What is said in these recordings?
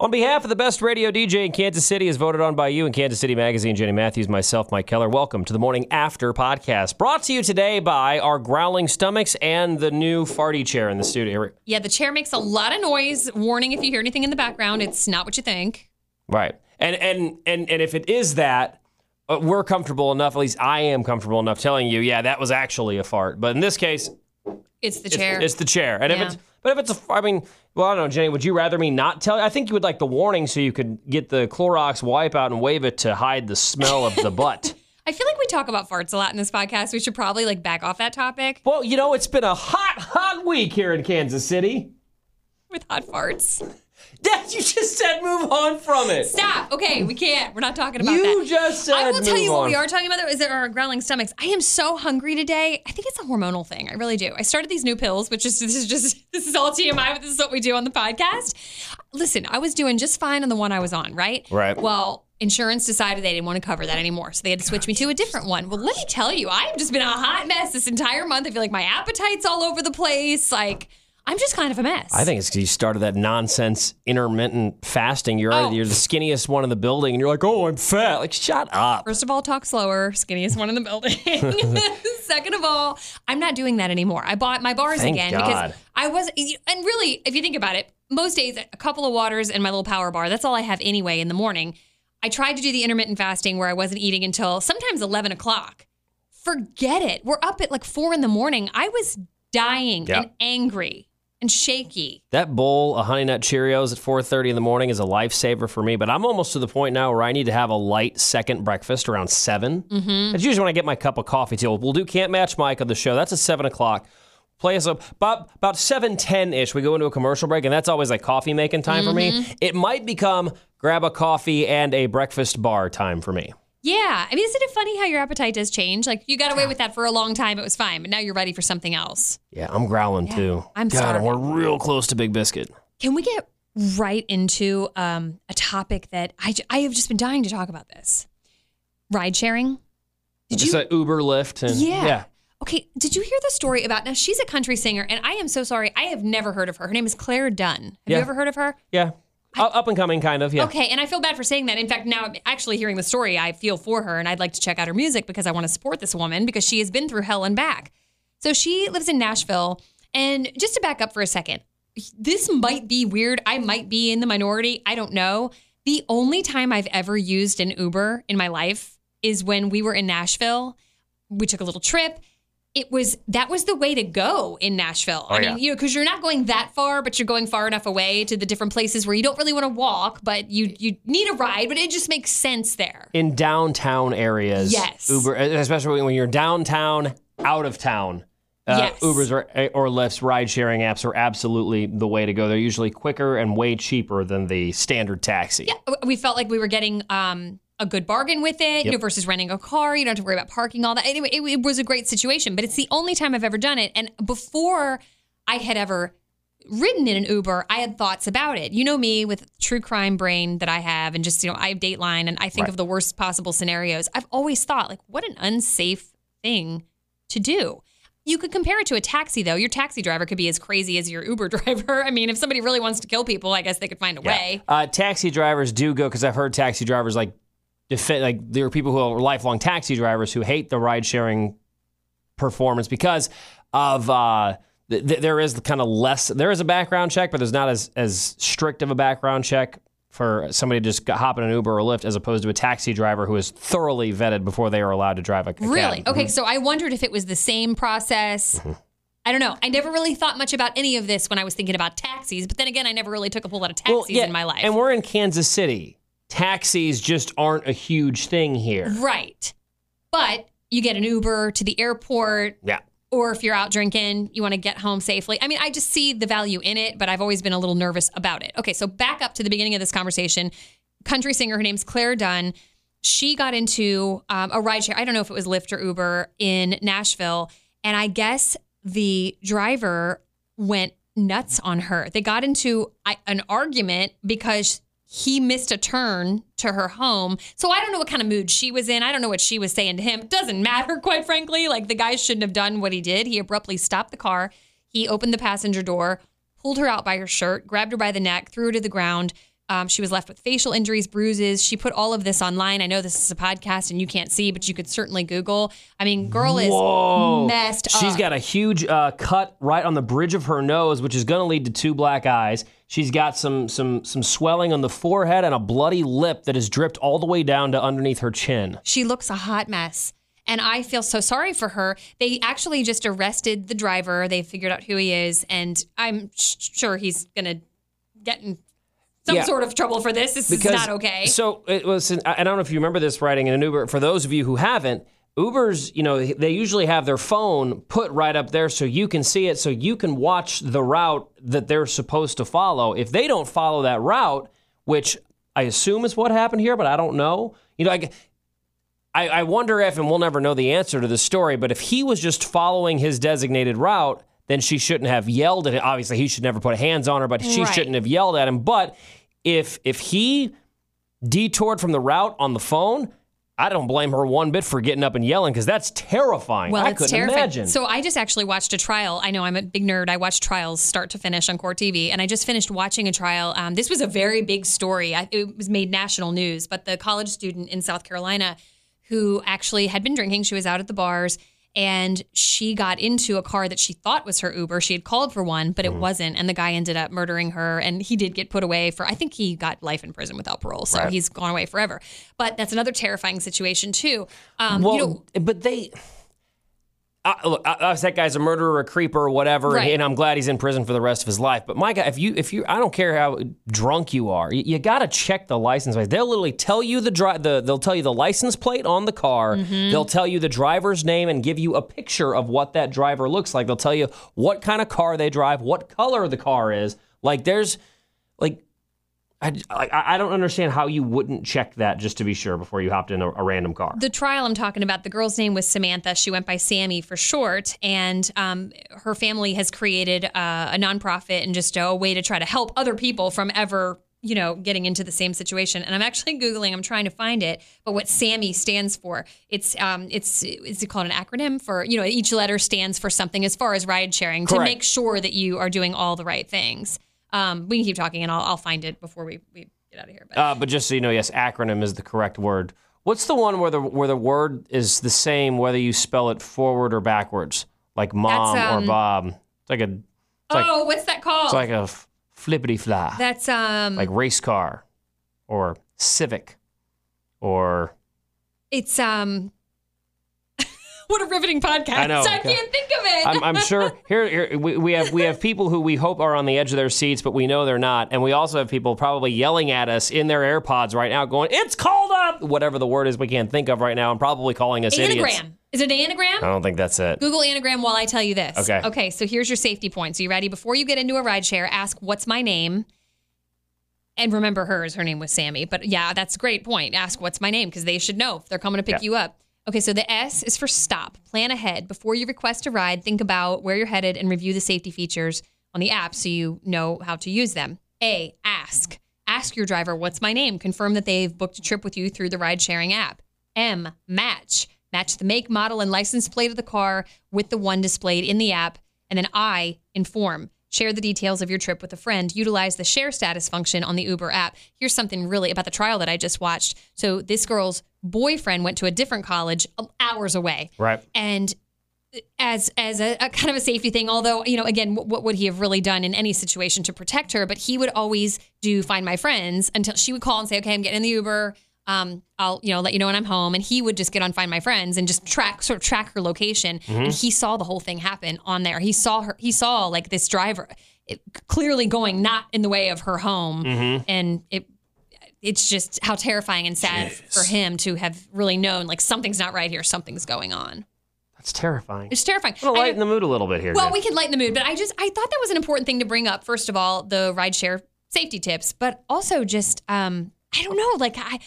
On behalf of the best radio DJ in Kansas City, as voted on by you in Kansas City Magazine, Jenny Matthews, myself, Mike Keller, welcome to the Morning After podcast. Brought to you today by our growling stomachs and the new farty chair in the studio. Yeah, the chair makes a lot of noise. Warning if you hear anything in the background, it's not what you think. Right. And and and and if it is that, uh, we're comfortable enough, at least I am comfortable enough telling you, yeah, that was actually a fart. But in this case, It's the it's, chair. it's the chair. And Yeah. if it's but if it's a I mean, well, I don't know, Jenny, would you rather me not tell you? I think you would like the warning so you could get the Clorox wipe out and wave it to hide the smell of the butt. I feel like we talk about farts a lot in this podcast. We should probably like back off that topic Well, you know, it's been a hot, hot week here in Kansas City. with hot farts. Dad, you just said move on from it. Stop. Okay, we can't. We're not talking about You that. just said I will tell you what on. we are talking about though is that our growling stomachs. I am so hungry today. I think it's a hormonal thing. I really do. I started these new pills, which is this is just this is all TMI, but this is what we do on the podcast. Listen, I was doing just fine on the one I was on, right? Right. Well, insurance decided they didn't want to cover that anymore, so they had to switch me to a different one. Well, let me tell you, I've just been a hot mess this entire month. I feel like my appetite's all over the place. Like I'm just kind of a mess. I think it's because you started that nonsense intermittent fasting. You're Oh. you're the skinniest one in the building, and you're like, oh, I'm fat. Like, shut up. First of all, talk slower. Skinniest one in the building. Second of all, I'm not doing that anymore. I bought my bars Thank again God. because I was, and really, if you think about it, most days a couple of waters and my little power bar. That's all I have anyway in the morning. I tried to do the intermittent fasting where I wasn't eating until sometimes 11 o'clock. Forget it. We're up at like four in the morning. I was dying Yeah. and angry and shaky. That bowl of Honey Nut Cheerios at 4:30 in the morning is a lifesaver for me. But I'm almost to the point now where I need to have a light second breakfast around 7 Mm-hmm. That's usually when I get my cup of coffee. Too. We'll do Can't Match Mike on the show. That's at seven o'clock. Play us up about about seven ten ish. We go into a commercial break, and that's always like coffee making time for me. It might become grab a coffee and a breakfast bar time for me. Yeah. I mean, isn't it funny how your appetite does change? Like you got away with that for a long time. It was fine, but now you're ready for something else. Yeah, I'm growling too. I'm God, and we're real close to Big Biscuit. Can we get right into um, a topic that I, j- I have just been dying to talk about this? Ride sharing. Did Just you? a Uber Lyft and yeah. yeah. Okay. Did you hear the story about now? She's a country singer, and I am so sorry. I have never heard of her. Her name is Clare Dunn. Have Yeah. you ever heard of her? Yeah. U- Up and coming, kind of. Yeah. Okay, and I feel bad for saying that. In fact, now I'm actually hearing the story, I feel for her, and I'd like to check out her music because I want to support this woman because she has been through hell and back. So she lives in Nashville, and just to back up for a second, this might be weird. I might be in the minority. I don't know. The only time I've ever used an Uber in my life is when we were in Nashville. We took a little trip. It was that was the way to go in Nashville. I mean, yeah. you know, because you're not going that far, but you're going far enough away to the different places where you don't really want to walk, but you you need a ride. But it just makes sense there. In downtown areas, Yes. Uber, especially when you're downtown, out of town. Uh, Yes. Ubers or, or Lyft's ride sharing apps are absolutely the way to go. They're usually quicker and way cheaper than the standard taxi. Yeah, we felt like we were getting um, a good bargain with it, you know, versus renting a car. You don't have to worry about parking, all that. Anyway, it, it was a great situation, but it's the only time I've ever done it. And before I had ever ridden in an Uber, I had thoughts about it. You know me with true crime brain that I have, and just you know, I have Dateline, and I think Right. of the worst possible scenarios. I've always thought like, what an unsafe thing to do. You could compare it to a taxi, though. Your taxi driver could be as crazy as your Uber driver. I mean, if somebody really wants to kill people, I guess they could find a way. Uh, taxi drivers do go because I've heard taxi drivers like defend like there are people who are lifelong taxi drivers who hate the ride sharing performance because of uh, th- th- there is kind of less there is a background check, but there's not as as strict of a background check for somebody to just hop in an Uber or Lyft as opposed to a taxi driver who is thoroughly vetted before they are allowed to drive a, a cab. Really? Okay, so I wondered if it was the same process. I don't know. I never really thought much about any of this when I was thinking about taxis, but then again, I never really took a whole lot of taxis Well, yeah, in my life. And we're in Kansas City. Taxis just aren't a huge thing here. right. But you get an Uber to the airport, Yeah. or if you're out drinking, you want to get home safely. I mean, I just see the value in it, but I've always been a little nervous about it. Okay, so back up to the beginning of this conversation. Country singer, her name's Clare Dunn. She got into um, a rideshare. I don't know if it was Lyft or Uber in Nashville, and I guess the driver went nuts on her. They got into an argument because he missed a turn to her home. So I don't know what kind of mood she was in. I don't know what she was saying to him. It doesn't matter, quite frankly. Like the guy shouldn't have done what he did. He abruptly stopped the car. He opened the passenger door, pulled her out by her shirt, grabbed her by the neck, threw her to the ground, Um, she was left with facial injuries, bruises. She put all of this online. I know this is a podcast and you can't see, but you could certainly Google. I mean, girl is Whoa. messed She's up. She's got a huge uh, cut right on the bridge of her nose, which is going to lead to two black eyes. She's got some some some swelling on the forehead and a bloody lip that has dripped all the way down to underneath her chin. She looks a hot mess. And I feel so sorry for her. They actually just arrested the driver. They figured out who he is. And I'm sh- sure he's going to get in some Yeah. sort of trouble for this. This is not okay. So it was. I I don't know if you remember this writing in an Uber. For those of you who haven't, Ubers, you know, they usually have their phone put right up there so you can see it, so you can watch the route that they're supposed to follow. If they don't follow that route, which I assume is what happened here, but I don't know. You know, I. I, I wonder if, and we'll never know the answer to the story, but if he was just following his designated route, then she shouldn't have yelled at him. Obviously, he should never put hands on her, but she Right. shouldn't have yelled at him. But if if he detoured from the route on the phone, I don't blame her one bit for getting up and yelling because that's terrifying. Well, I it's couldn't terrifying. imagine. So I just actually watched a trial. I know I'm a big nerd. I watch trials start to finish on Court TV, and I just finished watching a trial. Um, this was a very big story. I, it was made national news, but the college student in South Carolina who actually had been drinking, she was out at the bars. And she got into a car that she thought was her Uber. She had called for one, but it Mm-hmm. wasn't. And the guy ended up murdering her. And he did get put away for, I think he got life in prison without parole. So Right. he's gone away forever. But that's another terrifying situation, too. Um, well, you know, but they. Uh, look, uh, uh, that guy's a murderer, a creeper, or whatever, Right. and I'm glad he's in prison for the rest of his life. But my guy, if you, if you, I don't care how drunk you are, you, you got to check the license plate. They'll literally tell you the dri- the, they'll tell you the license plate on the car. Mm-hmm. They'll tell you the driver's name and give you a picture of what that driver looks like. They'll tell you what kind of car they drive, what color the car is. Like there's, I, I, I don't understand how you wouldn't check that just to be sure before you hopped in a, a random car. the trial I'm talking about, the girl's name was Samantha. She went by Sammy for short, and um, her family has created uh, a nonprofit and just a way to try to help other people from ever, you know, getting into the same situation. And I'm actually googling. I'm trying to find it, but what Sammy stands for, it's um, it's is it called an acronym for you know each letter stands for something as far as ride sharing to make sure that you are doing all the right things. Um, we can keep talking, and I'll, I'll find it before we, we get out of here. But Uh, but just so you know, yes, acronym is the correct word. What's the one where the where the word is the same whether you spell it forward or backwards, like mom um, or Bob? It's like a it's like oh, what's that called? it's like a f- flippity fly, That's um, like race car, or civic, or It's um what a riveting podcast. I know. I can't think of it. I'm, I'm sure here, here we, we have we have people who we hope are on the edge of their seats, but we know they're not, and we also have people probably yelling at us in their AirPods right now, going, "It's called up," whatever the word is we can't think of right now, and probably calling us idiots. anagram. Is it an anagram? I don't think that's it. Google anagram while I tell you this. Okay. Okay, so here's your safety points. Are you ready? Before you get into a ride share, ask what's my name? And remember hers, her name was Sammy. But yeah, that's a great point. Ask what's my name because they should know if they're coming to pick Yeah. you up. Okay, so the S is for stop. Plan ahead. Before you request a ride, think about where you're headed and review the safety features on the app so you know how to use them. A, ask. Ask your driver, what's my name? Confirm that they've booked a trip with you through the ride sharing app. M, match. Match the make, model, and license plate of the car with the one displayed in the app. And then I, inform. Share the details of your trip with a friend. Utilize the share status function on the Uber app. Here's something really about the trial that I just watched. So this girl's boyfriend went to a different college um, hours away Right. and as as a, a kind of a safety thing although you know again what, what would he have really done in any situation to protect her but he would always do find my friends until she would call and say okay i'm getting in the uber um, I'll you know let you know when I'm home, and he would just get on Find My Friends and just track sort of track her location, and he saw the whole thing happen on there. He saw her, he saw like this driver it, clearly going not in the way of her home, and it it's just how terrifying and sad for him to have really known like something's not right here, something's going on. That's terrifying. It's terrifying. I'm gonna I- lighten the mood a little bit here. well, we can lighten the mood, but I just I thought that was an important thing to bring up. First of all, the rideshare safety tips, but also just um I don't know, like I.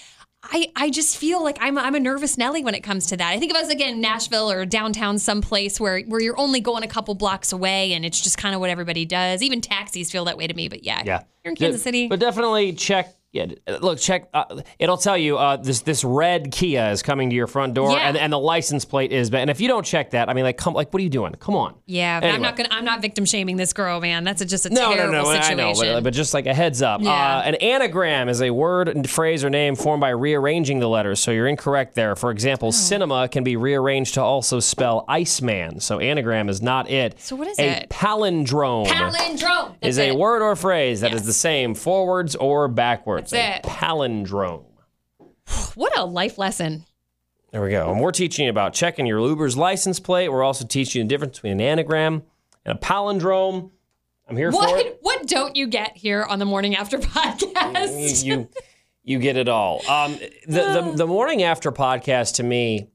I, I just feel like I'm, I'm a nervous Nelly when it comes to that. I think of us again, Nashville or downtown, someplace where, where you're only going a couple blocks away and it's just kind of what everybody does. Even taxis feel that way to me. But yeah, yeah. you're in Kansas City. But definitely check Yeah, uh, look, check. Uh, it'll tell you uh, this this red Kia is coming to your front door, Yeah. and, and the license plate is. And if you don't check that, I mean, like, come, like, what are you doing? Come on. Yeah, but I'm not gonna. I'm not victim shaming this girl, man. That's a, just a No, no, terrible no. I situation. know, but, but just like a heads up. Yeah. Uh, an anagram is a word, and phrase, or name formed by rearranging the letters. So you're incorrect there. For example, Oh. cinema can be rearranged to also spell Iceman. So anagram is not it. So what is a it? palindrome. Palindrome is That's a it. word or phrase that is Yes. the same forwards or backwards. That's a it. palindrome. What a life lesson. There we go. And we're teaching you about checking your Uber's license plate. We're also teaching you the difference between an anagram and a palindrome. I'm here for What it. what don't you get here on the morning after podcast? You, you you get it all. Um, the, the the morning after podcast to me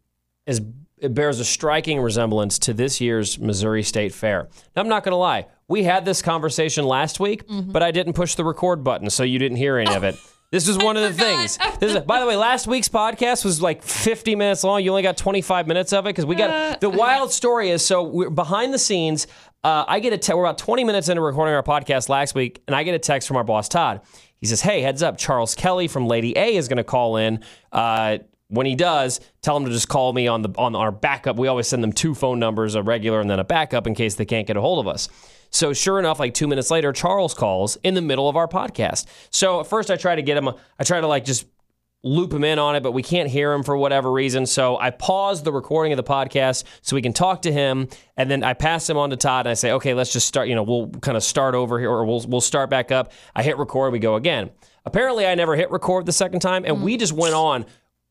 is it bears a striking resemblance to this year's Missouri State Fair. Now, I'm not going to lie. We had this conversation last week, Mm-hmm. but I didn't push the record button, so you didn't hear any of it. This is one of the things. This is, by the way, last week's podcast was like 50 minutes long. You only got 25 minutes of it because we got the wild story is so we're behind the scenes. Uh, I get a te- we're about 20 minutes into recording our podcast last week, and I get a text from our boss Todd. He says, "Hey, heads up, Charles Kelly from Lady A is going to call in." Uh, when he does, tell him to just call me on the on our backup. We always send them two phone numbers, a regular and then a backup, in case they can't get a hold of us. So sure enough, like two minutes later, Charles calls in the middle of our podcast. So at first, I try to get him. I try to like just loop him in on it, but we can't hear him for whatever reason. So I pause the recording of the podcast so we can talk to him, and then I pass him on to Todd and I say, "Okay, let's just start. You know, we'll kind of start over here, or we'll we'll start back up." I hit record, we go again. Apparently, I never hit record the second time, and we mm. just went on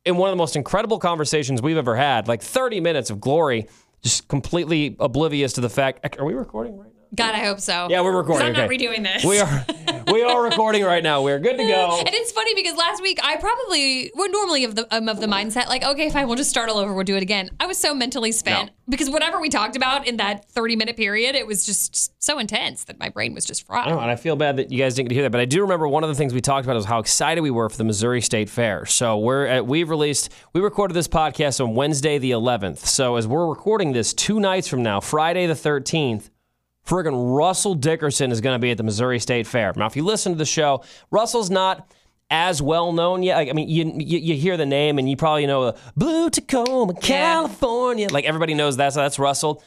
in one of the most incredible conversations we've ever had, like 30 minutes of glory, just completely oblivious to the fact. Are we recording right? God, I hope so. Yeah, we're recording. I'm not okay. redoing this. We are we are recording right now. We're good to go. And it's funny because last week I probably would normally of the um, of the mindset like okay fine we'll just start all over we'll do it again. I was so mentally spent No. because whatever we talked about in that 30 minute period it was just so intense that my brain was just fried. I know, and I feel bad that you guys didn't get to hear that, but I do remember one of the things we talked about was how excited we were for the Missouri State Fair. So we're at, we've released we recorded this podcast on Wednesday the 11th. So as we're recording this two nights from now, Friday the 13th, friggin' Russell Dickerson is going to be at the Missouri State Fair. Now, if you listen to the show, Russell's not as well known yet. Like, I mean, you, you you hear the name and you probably know uh, Blue Tacoma, California. Like everybody knows that. So that's Russell.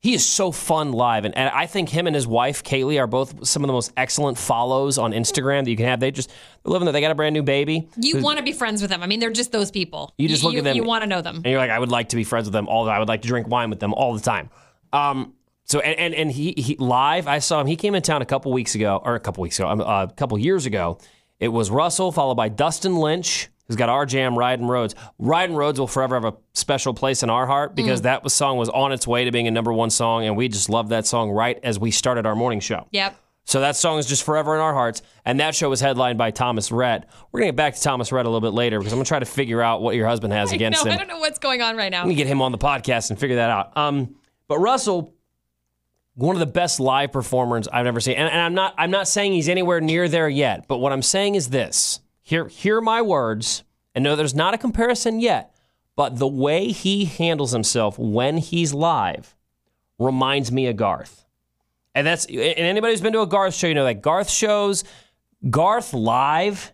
He is so fun live, and, and I think him and his wife Kailey are both some of the most excellent follows on Instagram that you can have. They just they're living there. They got a brand new baby, You want to be friends with them. I mean they're just those people. You just look at them- You want to know them. and you're like, I would like to be friends with them all. I would like to drink wine with them all the time. Um, so and and, and he, he live. I saw him. He came in town a couple weeks ago, or a couple weeks ago, um, uh, a couple years ago. It was Russell, followed by Dustin Lynch, who's got our jam, Riding Roads. Riding Roads will forever have a special place in our heart because that was, song was on its way to being a number one song, and we just loved that song right as we started our morning show. Yep. So that song is just forever in our hearts. And that show was headlined by Thomas Rhett. We're going to get back to Thomas Rhett a little bit later because I'm going to try to figure out what your husband has against no, him. I don't know what's going on right now. Let me get him on the podcast and figure that out. Um, but Russell, one of the best live performers I've ever seen, and, and I'm not I'm not saying he's anywhere near there yet. But what I'm saying is this: hear hear my words, and no, there's not a comparison yet. But the way he handles himself when he's live reminds me of Garth. And that's and anybody who's been to a Garth show, you know that Garth shows, Garth live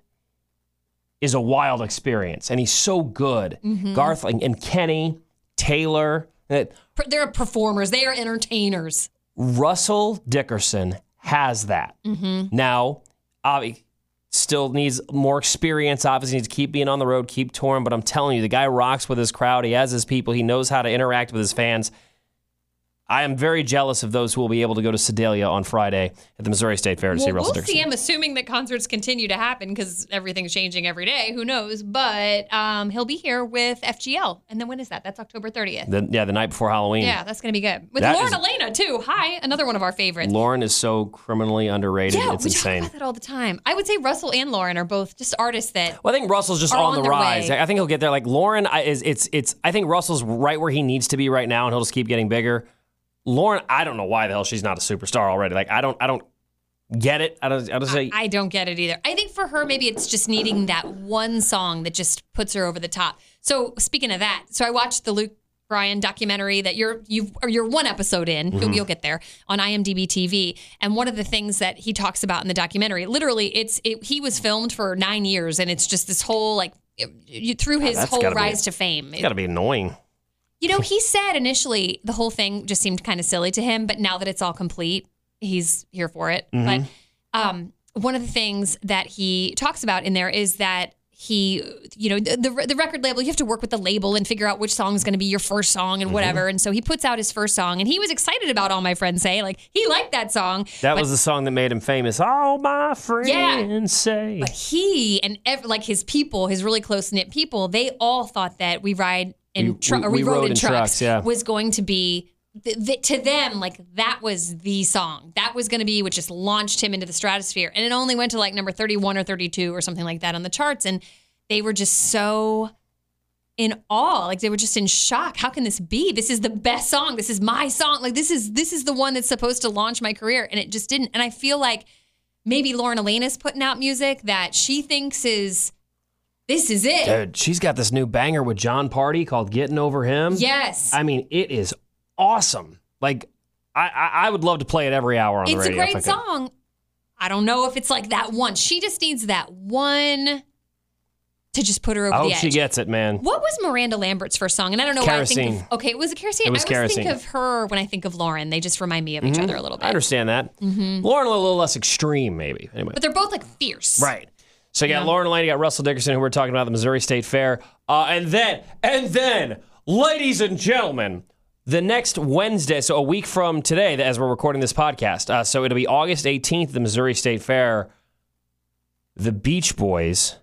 is a wild experience, and he's so good. Mm-hmm. Garth and, and Kenny Taylor, they're performers. They are entertainers. Russell Dickerson has that. Mm-hmm. Now, obvi- still needs more experience. Obviously, needs to keep being on the road, keep touring. But I'm telling you, the guy rocks with his crowd. He has his people. He knows how to interact with his fans. I am very jealous of those who will be able to go to Sedalia on Friday at the Missouri State Fair to see Well, Russell we'll Dickerson. see him, assuming that concerts continue to happen because everything's changing every day. Who knows? But um, he'll be here with FGL. And then when is that? That's October 30th. The- yeah, the night before Halloween. Yeah, that's going to be good. With That Lauren is- Alaina, too. Hi, another one of our favorites. Lauren is so criminally underrated. yeah, it's we insane. talk about that all the time. I would say Russell and Lauren are both just artists that. Well, I think Russell's just on, on the rise. way. I think he'll get there. Like Lauren I- is, it's, it's. I think Russell's right where he needs to be right now, and he'll just keep getting bigger. Lauren, I don't know why the hell she's not a superstar already. Like I don't, I don't get it. I don't, I don't say. I don't get it either. I think for her, maybe it's just needing that one song that just puts her over the top. So speaking of that, so I watched the Luke Bryan documentary that you're you've or you're one episode in. You'll, mm-hmm. you'll get there on IMDb TV. And one of the things that he talks about in the documentary, literally, it's it, he was filmed for nine years, and it's just this whole like it- you, through his whole gotta be- rise to fame. It's got to be annoying. You know, he said initially the whole thing just seemed kind of silly to him, but now that it's all complete, he's here for it. Mm-hmm. But um, one of the things that he talks about in there is that he, you know, the, the, record label, you have to work with the label and figure out which song is going to be your first song Mm-hmm. and whatever. And so he puts out his first song and he was excited about All My Friends Say. Like, he liked that song. That was the song that made him famous. All my friends say. But he and ev- like his people, his really close knit people, they all thought that we ride in We- truck we- we, rode, in in trucks, trucks, yeah. was going to be th- th- to them like that was the song. That was going to be what just launched him into the stratosphere, and it only went to like number thirty one or thirty two or something like that on the charts, and they were just so in awe. Like they were just in shock. How can this be? This is the best song. This is my song. Like this is this is the one that's supposed to launch my career. And it just didn't. And i feel like maybe Lauren Alaina's putting out music that she thinks is this is it Dude, she's got this new banger with Jon Pardi called Getting Over Him. yes I mean, it is awesome. Like, I, I, I would love to play it every hour on the radio. it's a if I great song i don't know if it's like that one she just needs that one to just put her over I the edge she gets it, man. What was Miranda Lambert's first song? And I don't know why I think Kerosene. of. Okay, it was a kerosene. It was I always think of her when I think of Lauren. They just remind me of each other a little bit. I understand that. Mm-hmm. Lauren a little less extreme, maybe. Anyway. But they're both like fierce. Right. So you got Lauren Alaina, you got Russell Dickerson, who we're talking about the Missouri State Fair. Uh, and then, and then, ladies and gentlemen, the next Wednesday, so a week from today, as we're recording this podcast, uh, so it'll be August 18th, the Missouri State Fair, the Beach Boys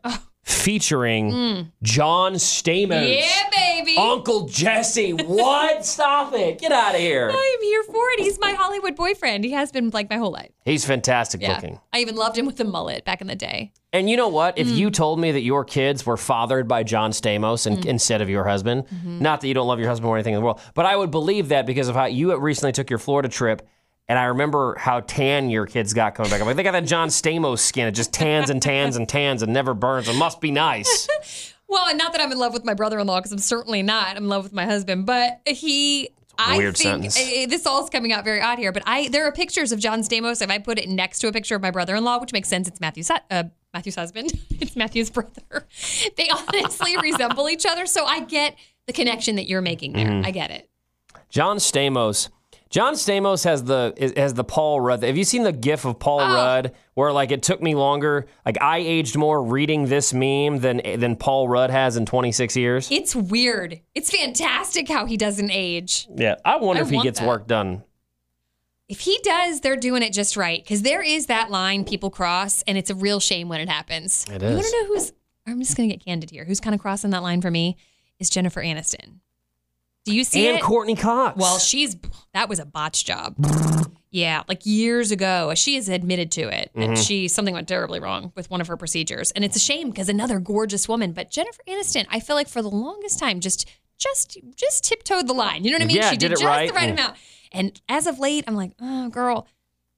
featuring John Stamos. Mm. Yeah, baby. Uncle Jesse. What? Stop it. Get out of here. I'm here for it. He's my Hollywood boyfriend. He has been like my whole life. He's fantastic Yeah. looking. I even loved him with the mullet back in the day. And you know what? If Mm. you told me that your kids were fathered by John Stamos and, instead of your husband, Mm-hmm. not that you don't love your husband or anything in the world, but I would believe that because of how you recently took your Florida trip. And I remember how tan your kids got coming back. I'm like, they got that John Stamos skin. It just tans and tans and tans and never burns. It must be nice. Well, and not that I'm in love with my brother-in-law because I'm certainly not. I'm in love with my husband, but he. I weird think sentence. eh, this all is coming out very odd here, but I there are pictures of John Stamos. If I put it next to a picture of my brother-in-law, which makes sense, it's Matthew's uh, Matthew's husband. it's Matthew's brother. They honestly resemble each other, so I get the connection that you're making there. Mm-hmm. I get it. John Stamos. John Stamos has the has the Paul Rudd. Have you seen the GIF of Paul Oh. Rudd where like it took me longer? Like I aged more reading this meme than than Paul Rudd has in 26 years. It's weird. It's fantastic how he doesn't age. Yeah, I wonder I if he gets that. work done. If he does, they're doing it just right because there is that line people cross, and it's a real shame when it happens. It You want to know who's? I'm just gonna get candid here. Who's kind of crossing that line for me? Is Jennifer Aniston. Do you see and it? Courteney Cox. well, she's that was a botch job. yeah, like years ago, she has admitted to it Mm-hmm. that she something went terribly wrong with one of her procedures, and it's a shame because another gorgeous woman. But Jennifer Aniston, I feel like for the longest time, just just just tiptoed the line. You know what I mean? Yeah, she did did, it just right the right and- amount. And as of late, I'm like, oh, girl.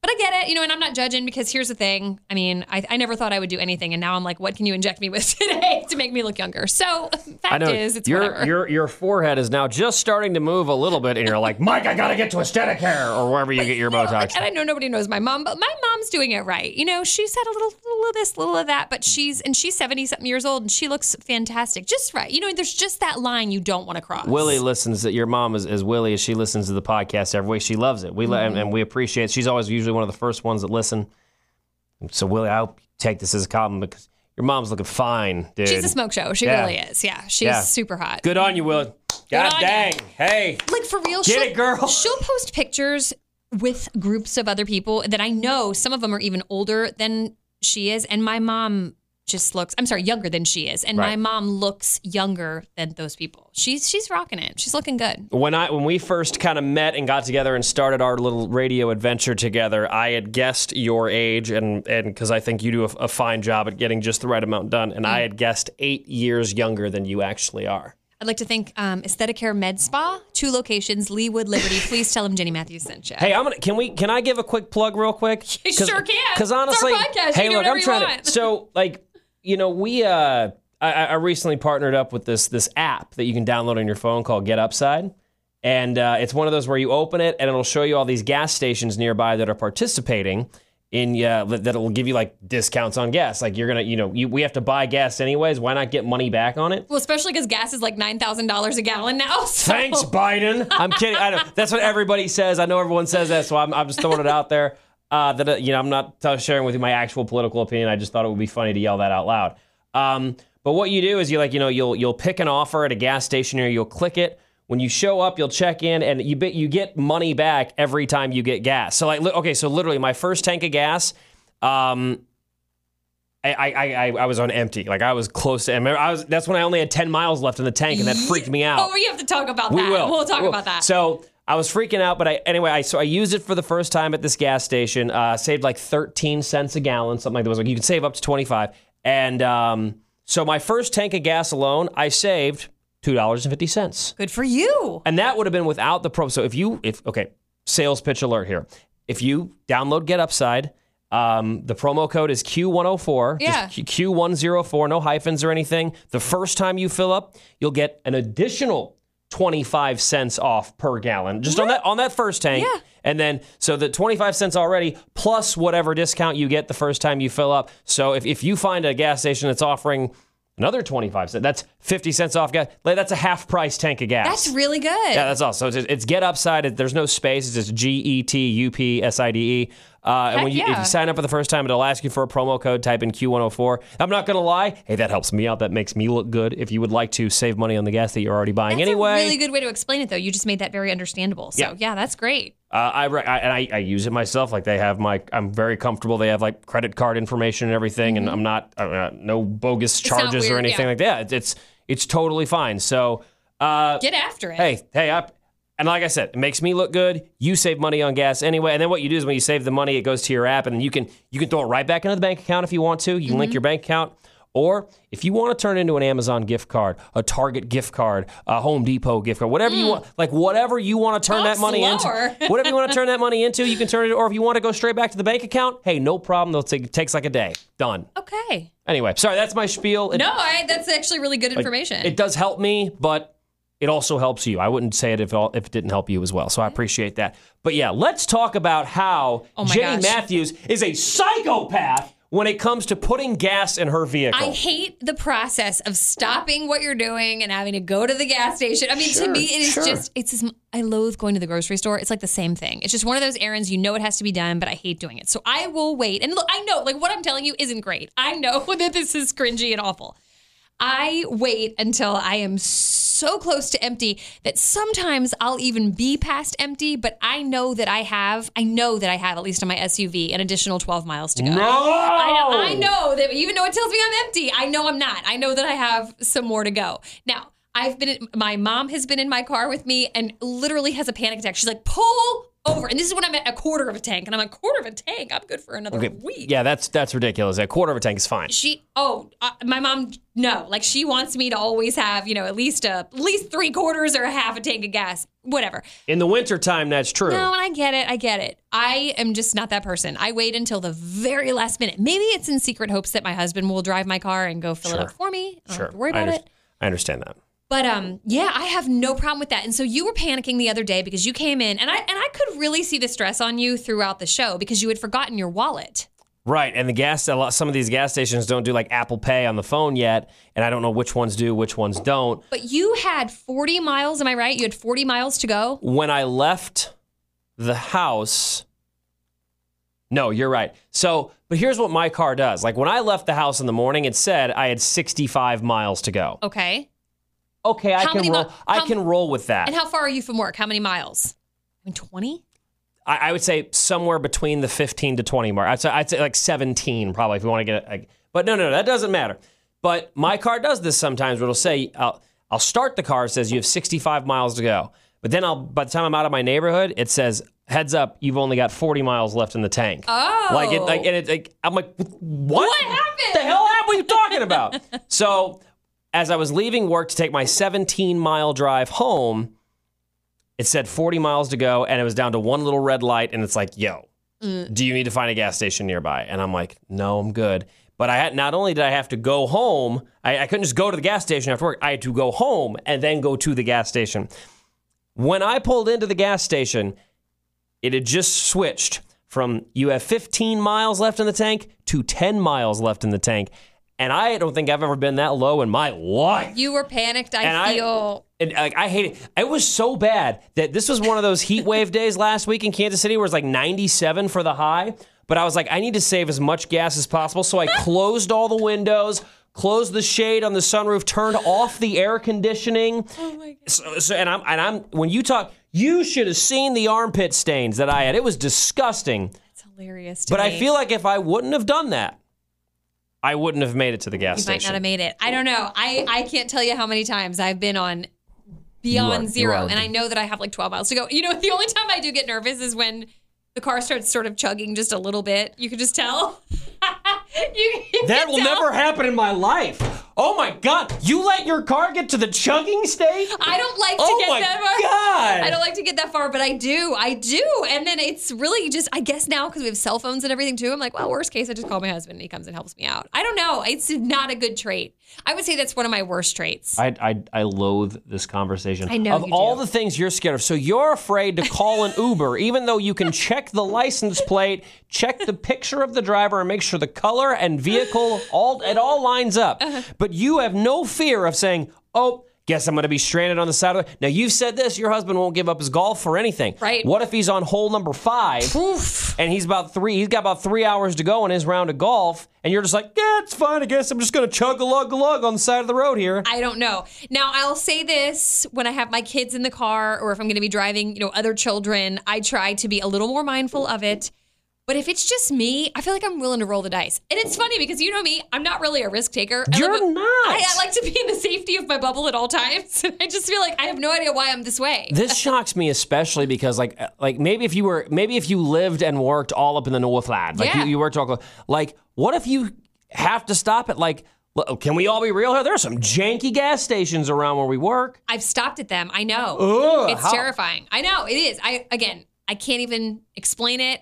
But I get it, you know, and I'm not judging because here's the thing. I mean, I, I never thought I would do anything, and now I'm like, what can you inject me with today to make me look younger? So, fact is, it's your whatever. your your forehead is now just starting to move a little bit, and you're like, Mike, I gotta get to aesthetic hair or wherever you get your Botox. like, and I know nobody knows my mom, but my mom's doing it right. You know, she's had a little, little of this, little of that, but she's and she's seventy something years old, and she looks fantastic, just right. You know, there's just that line you don't want to cross. Willie listens. To, your mom is, is Willie. As she listens to the podcast every week, she loves it. We Mm-hmm. and, and we appreciate. She's always usually one of the first ones that listen. So Willie, I hope you take this as a compliment because your mom's looking fine, dude. she's a smoke show. She Yeah. really is. Yeah, she's Yeah. super hot. Good on you, Willie. God on dang. Hey. Like for real, Get she'll, it, girl. She'll post pictures with groups of other people that I know. Some of them are even older than she is, and my mom just looks. I'm sorry, younger than she is, and my mom looks younger than those people. She's she's rocking it. She's looking good. When I when we first kind of met and got together and started our little radio adventure together, I had guessed your age and and because I think you do a, a fine job at getting just the right amount done, and Mm. I had guessed eight years younger than you actually are. I'd like to thank um, Aesthetic Hair Med Spa, two locations, Leawood, Liberty. Please tell them Jenny Matthews sent you. Hey, I'm gonna. Can we? Can I give a quick plug real quick? You sure can. Because honestly, hey, look, I'm trying want. to. So, like, you know, we. uh I, I recently partnered up with this this app that you can download on your phone called Get Upside. and uh, it's one of those where you open it and it'll show you all these gas stations nearby that are participating in uh, that- that'll give you like discounts on gas. Like you're gonna, you know, you, we have to buy gas anyways. Why not get money back on it? Well, especially because gas is like nine thousand dollars a gallon now. so- Thanks, Biden. I'm kidding. I know that's what everybody says. I know everyone says that, so I'm, I'm just throwing it out there. Uh, that uh, you know, I'm not t- sharing with you my actual political opinion. I just thought it would be funny to yell that out loud. Um, but what you do is you like, you know, you'll you'll pick an offer at a gas station or you'll click it. When you show up, you'll check in, and you bet you get money back every time you get gas. So like, li- okay, so literally, my first tank of gas. Um, I, I, I, I was on empty. Like I was close to. I remember I was. That's when I only had ten miles left in the tank, and that freaked me out. Oh, we have to talk about We that. will. We'll talk We'll. about that. So I was freaking out, but I anyway. I so I used it for the first time at this gas station. Uh, saved like thirteen cents a gallon, something like that. It was like you can save up to twenty five. And um, so my first tank of gas alone, I saved two dollars and fifty cents, Good for you. and that would have been without the pro. So if you if okay, sales pitch alert here. If you download Get Upside. Um, the promo code is Q104. Yeah. Q- Q104, no hyphens or anything. The first time you fill up, you'll get an additional 25 cents off per gallon just on mm-hmm. that on that first tank. Yeah. And then so the 25 cents already plus whatever discount you get the first time you fill up. So if, if you find a gas station that's offering another 25 cents, that's 50 cents off gas. That's a half price tank of gas. That's really good. Yeah, that's all. So it's, it's Get Upside. There's no space. It's just G E T U P S I D E. Uh, and when you, if you sign up for the first time, it'll ask you for a promo code. Type in Q104. I'm not gonna lie. Hey, that helps me out. That makes me look good. If you would like to save money on the gas that you're already buying That's anyway, a really good way to explain it, though. You just made that very understandable. So Yeah. yeah, that's great. uh, I, I and I, I use it myself. Like they have my, I'm very comfortable. They have like credit card information and everything, and I'm not uh, no bogus not charges or anything yeah. like that. It's, it's it's totally fine. So. Uh, Get after it. hey, hey, up. And like I said, it makes me look good. You save money on gas anyway. And then what you do is when you save the money, it goes to your app, and you can you can throw it right back into the bank account if you want to. You can Mm-hmm. link your bank account. Or if you want to turn it into an Amazon gift card, a Target gift card, a Home Depot gift card, whatever you want, like whatever you want to turn Mm. Talk that money slower. into, whatever you want to turn that money into, you can turn it. Or if you want to go straight back to the bank account, hey, no problem. They'll take, it takes like a day. Done. Okay. Anyway, sorry, that's my spiel. It, No, I, that's actually really good information. it does help me, but it also helps you. I wouldn't say it if it, if it didn't help you as well. So I mm-hmm. appreciate that. But yeah, let's talk about how Oh Jenny gosh. Matthews is a psychopath when it comes to putting gas in her vehicle. I hate the process of stopping what you're doing and having to go to the gas station. I mean, to me, it is sure. just, it's just, I loathe going to the grocery store. It's like the same thing. It's just one of those errands, you know it has to be done, but I hate doing it. So I will wait. And look, I know, like what I'm telling you isn't great. I know that this is cringy and awful. I wait until I am so close to empty that sometimes I'll even be past empty, but I know that I have, I know that I have, at least on my SUV, an additional 12 miles to go. no! I, I know that even though it tells me I'm empty, I know I'm not. I know that I have some more to go. Now, I've been, my mom has been in my car with me and literally has a panic attack. She's like, pull over. And this is when I'm at a quarter of a tank. And I'm like, quarter of a tank? I'm good for another Okay, week. Yeah, that's that's ridiculous. A quarter of a tank is fine. She, oh, uh, my mom, no. Like she wants me to always have, you know, at least a, at least three quarters or a half a tank of gas, whatever. In the wintertime, that's true. No, and I get it. I get it. I am just not that person. I wait until the very last minute. Maybe it's in secret hopes that my husband will drive my car and go fill it up for me. I don't sure. have to worry I, about under- it. I understand that. But um, yeah, I have no problem with that. And so you were panicking the other day because you came in, and I and I could really see the stress on you throughout the show because you had forgotten your wallet. Right, and the gas a lot, some of these gas stations don't do like Apple Pay on the phone yet, and I don't know which ones do, which ones don't. But you had 40 miles. Am I right? You had 40 miles to go. when I left the house, no, you're right. So, but here's what my car does. Like when I left the house in the morning, it said I had 65 miles to go. Okay. Okay, I How can roll. mi- I can roll with that. And how far are you from work? How many miles? I mean, 20. I, I would say somewhere between the 15 to 20 mark. I'd say, I'd say like 17 probably if you want to get it. Like, but no, no, no, that doesn't matter. But my car does this sometimes. Where it'll say I'll, I'll start the car. It says you have 65 miles to go. But then I'll by the time I'm out of my neighborhood, it says heads up, you've only got 40 miles left in the tank. Oh. Like it, like, and it, like, I'm like, what? What happened? The hell happened? What are you talking about? so, as I was leaving work to take my 17 mile drive home, it said 40 miles to go, and it was down to one little red light, and it's like, yo, mm. do you need to find a gas station nearby? And I'm like, no, I'm good. But I had not only did I have to go home, I, I couldn't just go to the gas station after work. I had to go home and then go to the gas station. When I pulled into the gas station, it had just switched from you have 15 miles left in the tank to 10 miles left in the tank. And I don't think I've ever been that low in my life. You were panicked. I And I- feel. And like, I hate it. It was so bad that this was one of those heat wave days last week in Kansas City where it's like 97 for the high. But I was like, I need to save as much gas as possible. So I closed all the windows, closed the shade on the sunroof, turned off the air conditioning. oh my God. So, so and I'm and I'm when you talk, you should have seen the armpit stains that I had. It was disgusting. It's hilarious. But I feel like if I wouldn't have done that, I wouldn't have made it to the gas station. you might not have made it. I don't know. I, I can't tell you how many times I've been on beyond you zero, and I know that I have like 12 miles to go. You know, the only time I do get nervous is when the car starts sort of chugging just a little bit. You can just tell. you, you That will tell. never happen in my life. Oh my god! You let your car get to the chugging state? I don't like to Oh get my that far. God. I don't like to get that far, but I do. I do. And then it's really just, I guess now because we have cell phones and everything too, I'm like, well, worst case, I just call my husband and he comes and helps me out. I don't know. It's not a good trait. I would say that's one of my worst traits. I, I, I loathe this conversation. I know Of you all do. the things you're scared of, so you're afraid to call an Uber, even though you can check the license plate, check the picture of the driver, and make sure the color and vehicle all it all lines up. Uh-huh. But you have no fear of saying, "Oh, guess I'm going to be stranded on the side of the." Now you've said this: your husband won't give up his golf for anything. Right. What if he's on hole number five? Oof. and he's about three. He's got about three hours to go in his round of golf, and you're just like, yeah, it's fine. I guess I'm just gonna chug a lug a lug on the side of the road here. I don't know. Now, I'll say this when I have my kids in the car or if I'm going to be driving, you know, other children, I try to be a little more mindful of it. But if it's just me, I feel like I'm willing to roll the dice. And it's funny because you know me, I'm not really a risk taker. I You're live not. I, I like to be in the safety of my bubble at all times. I just feel like I have no idea why I'm this way. This shocks me especially because like uh, like maybe if you were maybe if you lived and worked all up in the Northland, like Yeah. you, you worked all like what if you have to stop at like can we all be real here? There are some janky gas stations around where we work. I've stopped at them. I know. Ugh, it's how- terrifying. I know it is. I again, I can't even explain it.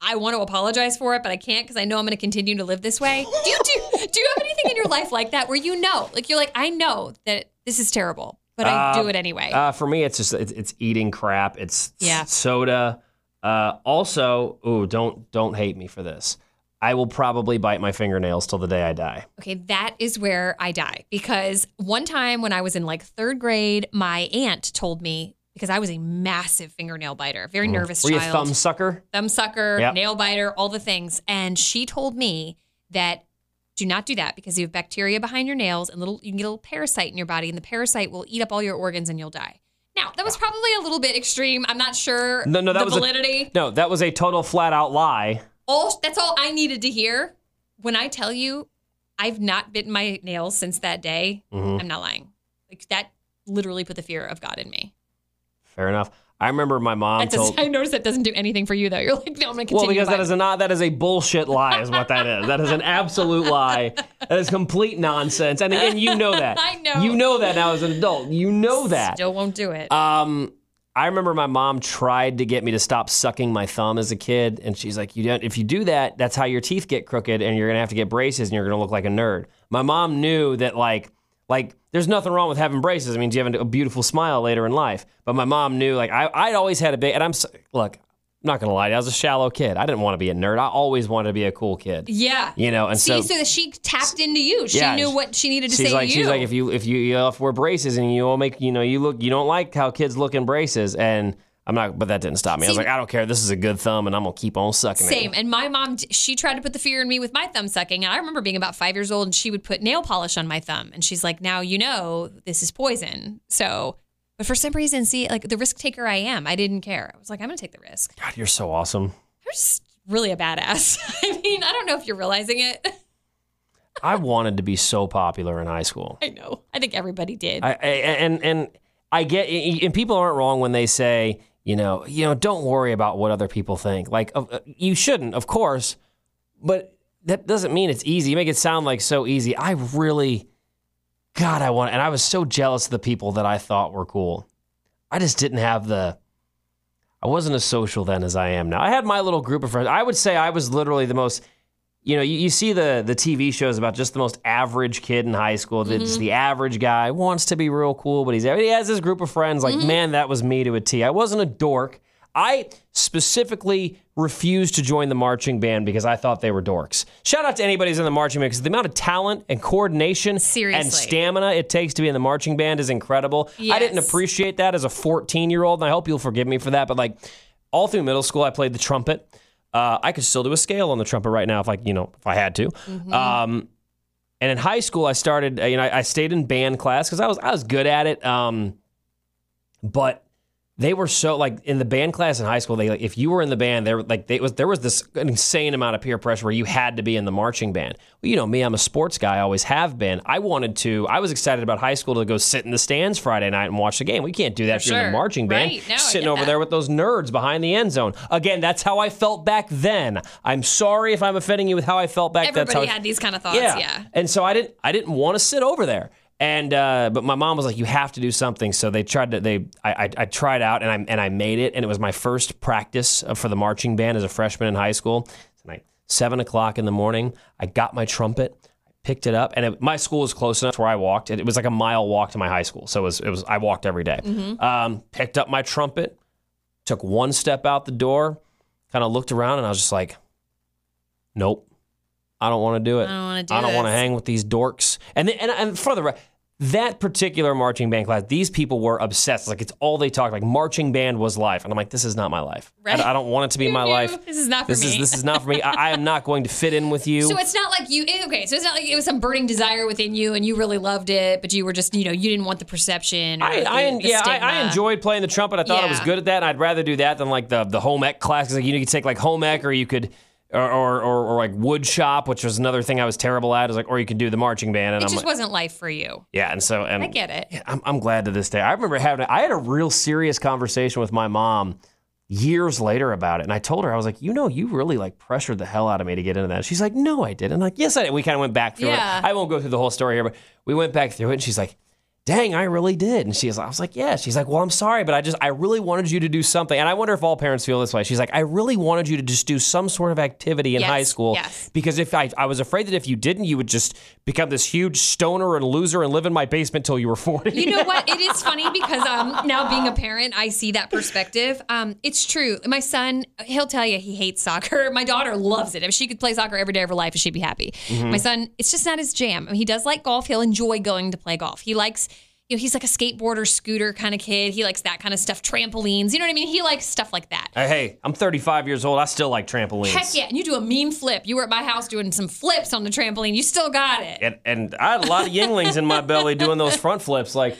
I want to apologize for it, but I can't because I know I'm going to continue to live this way. Do you do, do you have anything in your life like that where you know, like you're like, I know that this is terrible, but I do it anyway. Uh, for me, it's just it's, it's eating crap. It's Yeah. soda. Uh, also, ooh, don't don't hate me for this. I will probably bite my fingernails till the day I die. Okay, that is where I die because one time when I was in like third grade, my aunt told me because I was a massive fingernail biter, very nervous Were you a child. thumb sucker? thumb sucker, Yep. nail biter, all the things. And she told me that do not do that because you have bacteria behind your nails and little you can get a little parasite in your body, and the parasite will eat up all your organs and you'll die. Now that was probably a little bit extreme. I'm not sure No, no, that was a- validity. No, that was a total flat out lie. all that's all I needed to hear. When I tell you, I've not bitten my nails since that day. Mm-hmm. I'm not lying. Like that literally put the fear of God in me. Fair enough. I remember my mom That does, told. I noticed that doesn't do anything for you though. You're like, no, I'm gonna continue. Well, because that is a not that is a bullshit lie, is what that is. That is an absolute lie. That is complete nonsense. And again, you know that. I know. You know that now as an adult. You know that. still won't do it. Um, I remember my mom tried to get me to stop sucking my thumb as a kid, and she's like, "You don't. If you do that, that's how your teeth get crooked, and you're gonna have to get braces, and you're gonna look like a nerd." My mom knew that, like, like there's nothing wrong with having braces. I mean, you have a beautiful smile later in life. But my mom knew, like, I, I'd always had a big, and I'm look, I'm not gonna lie, I was a shallow kid. I didn't want to be a nerd. I always wanted to be a cool kid. yeah. You know, and See, so so, she tapped into you. She Yeah, knew what she needed to she's say like to you. she's like if you if you, you know, if we're braces and you all make you know you look you don't like how kids look in braces and I'm not but that didn't stop me. I was like I don't care. This is a good thumb and I'm gonna keep on sucking Same. it. And my mom, she tried to put the fear in me with my thumb sucking. And I remember being about five years old and she would put nail polish on my thumb. And she's like, now you know this is poison. So, but for some reason, see, like the risk taker I am, I didn't care. I was like, I'm going to take the risk. God, you're so awesome. I'm just really a badass. I mean, I don't know if you're realizing it. I wanted to be so popular in high school. I know. I think everybody did. I, I and and I get and people aren't wrong when they say you know you know don't worry about what other people think. Like uh, you shouldn't, of course, but that doesn't mean it's easy. You make it sound like so easy. I really, God, I want, and I was so jealous of the people that I thought were cool. I just didn't have the. I wasn't as social then as I am now. I had my little group of friends. I would say I was literally the most you know, you, you see the the TV shows about just the most average kid in high school. That just mm-hmm. the average guy wants to be real cool, but he's he has his group of friends. Like, mm-hmm. man, that was me to a T. I wasn't a dork. I specifically refused to join the marching band because I thought they were dorks. Shout out to anybody who's in the marching band because the amount of talent and coordination and stamina it takes to be in the marching band is incredible. I didn't appreciate that as a 14 year old, and I hope you'll forgive me for that. But like all through middle school, I played the trumpet. Uh, I could still do a scale on the trumpet right now if I, you know, if I had to. Um, and in high school, I started. uh, You know, I, I stayed in band class because I was I was good at it. Um, but they were so like in the band class in high school. They like if you were in the band, there like they was there was this insane amount of peer pressure where you had to be in the marching band. Well, you know me, I'm a sports guy. I always have been. I wanted to. I was excited about high school to go sit in the stands Friday night and watch the game. We can't do that if you're in the marching band. Right. No, sitting over that. there with those nerds behind the end zone. Again, that's how I felt back then. I'm sorry if I'm offending you with how I felt back. that's Everybody how I- had these kind of thoughts. Yeah. and so I didn't I didn't want to sit over there. And uh, but my mom was like, "You have to do something." So they tried to. They I, I, I tried out and I and I made it, and it was my first practice uh, for the marching band as a freshman in high school. Tonight, seven o'clock in the morning, I got my trumpet, I picked it up, and it, my school was close enough to where I walked. It, it was like a mile walk to my high school, so it was it was I walked every day. Um, picked up my trumpet, took one step out the door, kind of looked around, and I was just like, "Nope." I don't want to do it. I don't wanna do it. I don't want to hang with these dorks. And then, and, and for the re- that particular marching band class, these people were obsessed. Like it's all they talked. Like marching band was life, and I'm like, this is not my life. I- Right. I, don't want it to be my life. This is not for this Is, me. this is not for me. I, I am not going to fit in with you. So it's not like you okay. So it's not like it was some burning desire within you, and you really loved it, but you were just you know you didn't want the perception. Or I, the, I the yeah, I, I enjoyed playing the trumpet. I thought I was good at that, and I'd rather do that than like the the home ec class. like you know, you could take like home ec, or you could, or or, or, or like wood shop, which was another thing I was terrible at. Is like, or you could do the marching band, and It I'm just like, wasn't life for you. yeah, and so and I get it. Yeah, I'm, I'm glad to this day. I remember having I had a real serious conversation with my mom years later about it, and I told her I was like, you know, you really like pressured the hell out of me to get into that. She's like, no, I didn't. I'm like, yes, I did. We kind of went back through Yeah. it. I won't go through the whole story here, but we went back through it, and she's like. Dang, I really did. And she's I was like, yeah. She's like, well, I'm sorry, but I just I really wanted you to do something. And I wonder if all parents feel this way. She's like, I really wanted you to just do some sort of activity in Yes, high school. yes. Because if I I was afraid that if you didn't, you would just become this huge stoner and loser and live in my basement till you were 40. You know what? It is funny because um, now being a parent, I see that perspective. Um, it's true. My son, he'll tell you he hates soccer. My daughter loves it. If she could play soccer every day of her life, she'd be happy. Mm-hmm. My son, it's just not his jam. I mean, he does like golf. He'll enjoy going to play golf. He likes. You know, he's like a skateboarder, scooter kind of kid. He likes that kind of stuff, trampolines. You know what I mean? He likes stuff like that. Uh, Hey, I'm 35 years old. I still like trampolines. Heck yeah. And you do a mean flip. You were at my house doing some flips on the trampoline. You still got it. And, and I had a lot of yinglings in my belly doing those front flips. Like,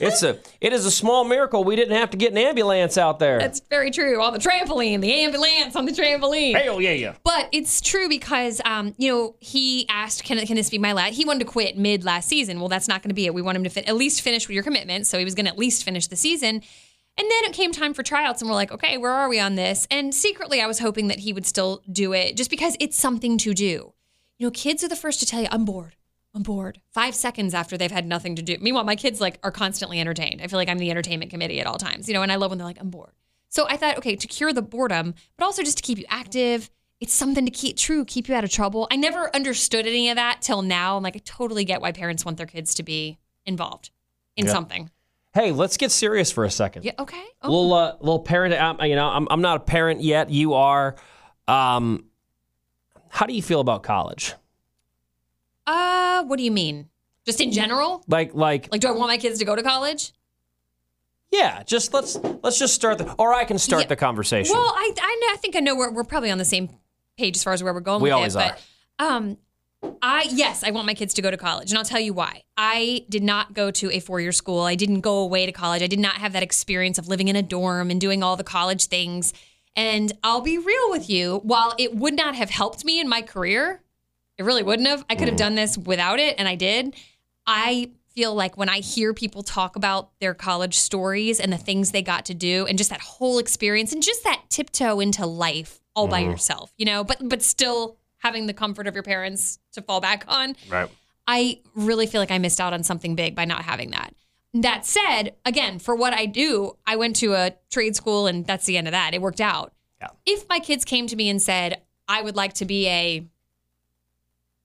it's a, it is a small miracle we didn't have to get an ambulance out there. That's very true. On the trampoline, the ambulance on the trampoline. Hell yeah, yeah. But it's true because, um, you know, he asked, "Can can this be my last?" He wanted to quit mid last season. Well, that's not going to be it. We want him to fin- at least finish with your commitment, so he was going to at least finish the season. And then it came time for tryouts, and we're like, "Okay, where are we on this?" And secretly, I was hoping that he would still do it, just because it's something to do. You know, kids are the first to tell you, "I'm bored." I'm bored. Five seconds after they've had nothing to do. Meanwhile, my kids like are constantly entertained. I feel like I'm the entertainment committee at all times, you know, and I love when they're like, I'm bored. So I thought, okay, to cure the boredom, but also just to keep you active, it's something to keep true, keep you out of trouble. I never understood any of that till now. I'm like, I totally get why parents want their kids to be involved in Yeah. something. Hey, let's get serious for a second. Yeah, okay. Oh, Little, uh, little parent. Um, you know, I'm, I'm not a parent yet. You are. Um, how do you feel about college? uh, what do you mean? Just in general? Like, like, Like, do I want my kids to go to college? yeah. Just let's let's just start the, or I can start Yeah. the conversation. Well, I, I, know, I think I know we're, we're probably on the same page as far as where we're going We with always it. But um, I yes, I want my kids to go to college, and I'll tell you why. I did not go to a four-year school. I didn't go away to college. I did not have that experience of living in a dorm and doing all the college things. And I'll be real with you, while it would not have helped me in my career, it really wouldn't have. I could have mm-hmm. done this without it, and I did. I feel like when I hear people talk about their college stories and the things they got to do and just that whole experience and just that tiptoe into life all by mm-hmm. yourself, you know, but but still having the comfort of your parents to fall back on. right. I really feel like I missed out on something big by not having that. That said, again, for what I do, I went to a trade school and that's the end of that. It worked out. Yeah. If my kids came to me and said, I would like to be a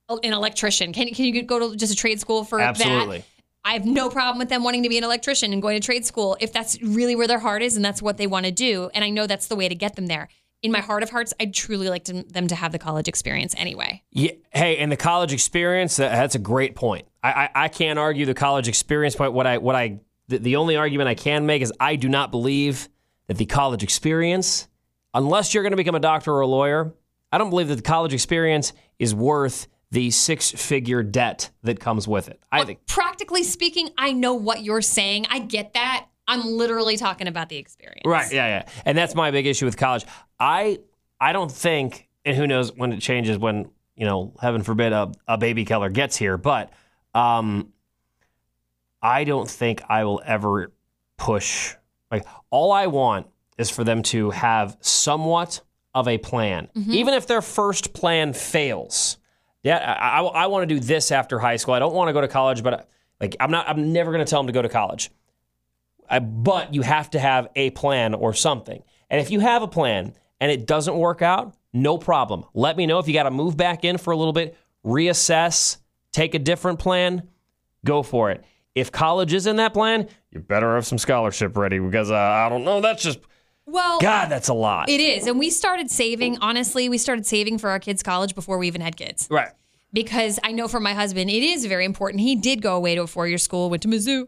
an electrician. Can can you go to just a trade school for Absolutely. that? I have no problem with them wanting to be an electrician and going to trade school if that's really where their heart is and that's what they want to do. And I know that's the way to get them there. In my heart of hearts, I'd truly like to, them to have the college experience anyway. Yeah. Hey, and the college experience—that's a great point. I, I, I can't argue the college experience point. What I, what I, the, the only argument I can make is I do not believe that the college experience, unless you're going to become a doctor or a lawyer, I don't believe that the college experience is worth the six figure debt that comes with it. I think. Practically speaking, I know what you're saying. I get that. I'm literally talking about the experience. Right. Yeah. Yeah. And that's my big issue with college. I I don't think, and who knows when it changes when you know, heaven forbid, a, a baby Keller gets here, but um, I don't think I will ever push. Like all I want is for them to have somewhat of a plan, even if their first plan fails. Yeah, I, I, I want to do this after high school. I don't want to go to college, but like I'm not. I'm never going to tell them to go to college. I, but you have to have a plan or something. And if you have a plan and it doesn't work out, no problem. Let me know if you got to move back in for a little bit, reassess, take a different plan, go for it. If college is in that plan, you better have some scholarship ready because uh, I don't know. That's just, Well, God, that's a lot. it is. And we started saving, honestly, we started saving for our kids' college before we even had kids. right. because I know for my husband, it is very important. He did go away to a four year school, went to Mizzou,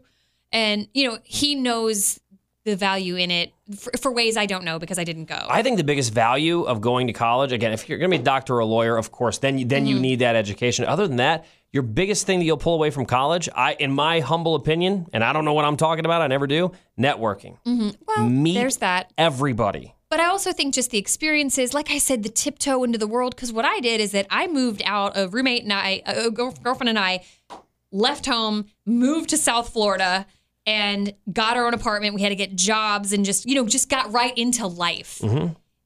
and you know he knows the value in it for, for ways I don't know because I didn't go. I think the biggest value of going to college, again, if you're going to be a doctor or a lawyer, of course, then you, then you mm-hmm. need that education. Other than that, your biggest thing that you'll pull away from college, I, in my humble opinion, and I don't know what I'm talking about, I never do, networking. Mm-hmm. well, Meet there's that. everybody. But I also think just the experiences, like I said, the tiptoe into the world. Because what I did is that I moved out. A roommate and I, a girlfriend and I, left home, moved to South Florida, and got our own apartment. We had to get jobs and just you know just got right into life.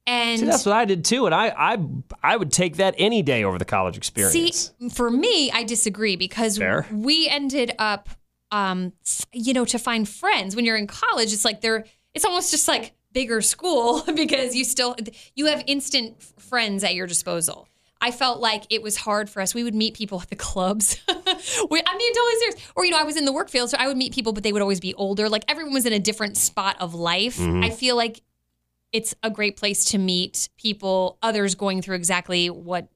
And Mm-hmm. See, that's what I did too, and I I I would take that any day over the college experience. See, for me, I disagree because Fair. we ended up, um, you know, to find friends when you're in college. It's like they're, it's almost just like bigger school because you still, you have instant friends at your disposal. I felt like it was hard for us. We would meet people at the clubs. we, I mean, totally serious. Or, you know, I was in the work field, so I would meet people, but they would always be older. Like everyone was in a different spot of life. I feel like it's a great place to meet people, others going through exactly what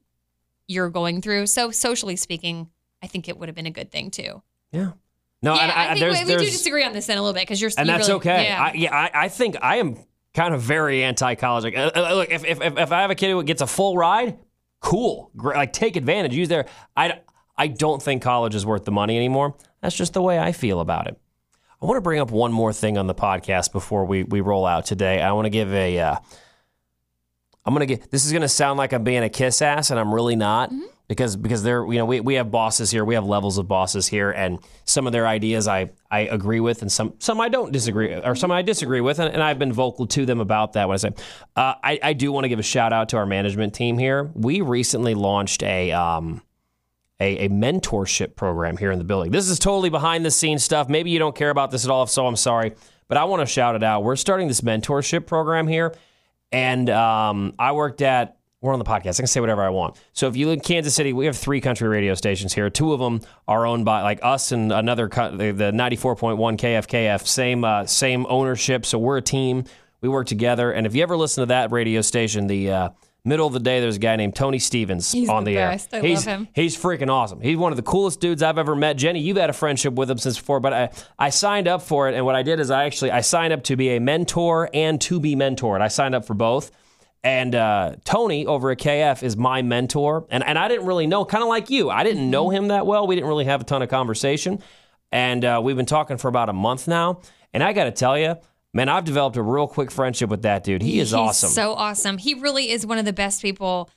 you're going through. So socially speaking, I think it would have been a good thing too. yeah. No, yeah, I, I, think there's, we, we do disagree on this then a little bit because you're and you that's really- okay. Yeah. I, yeah, I, I think I am kind of very anti-college. Like, uh, uh, look, if, if if if I have a kid who gets a full ride, cool, great, like take advantage, use their. I I don't think college is worth the money anymore. That's just the way I feel about it. I want to bring up one more thing on the podcast before we we roll out today. I want to give a. Uh, I'm gonna get. This is gonna sound like I'm being a kiss ass, and I'm really not Mm-hmm. because because they're you know we, we have bosses here, we have levels of bosses here, and some of their ideas I I agree with, and some some I don't disagree or some I disagree with, and, and I've been vocal to them about that. When I say uh, I I do want to give a shout out to our management team here. We recently launched a um a, a mentorship program here in the building. This is totally behind the scenes stuff. Maybe you don't care about this at all, if so, I'm sorry. But I want to shout it out. We're starting this mentorship program here. And um, I worked at, we're on the podcast. I can say whatever I want. So if you live in Kansas City, we have three country radio stations here. Two of them are owned by like us and another, the 94.1 KFKF, same, uh, same ownership. So we're a team. We work together. And if you ever listen to that radio station, the uh, middle of the day, there's a guy named Tony Stevens He's on the the, air. best. I he's, love him. He's freaking awesome. He's one of the coolest dudes I've ever met. Jenny, you've had a friendship with him since before, but I, I signed up for it. And what I did is I actually I signed up to be a mentor and to be mentored. I signed up for both. And uh, Tony over at KF is my mentor. And, and I didn't really know, kind of like you, I didn't know him that well. We didn't really have a ton of conversation. And uh, we've been talking for about a month now. And I got to tell you, man, I've developed a real quick friendship with that dude. He is He's awesome. So awesome. He really is one of the best people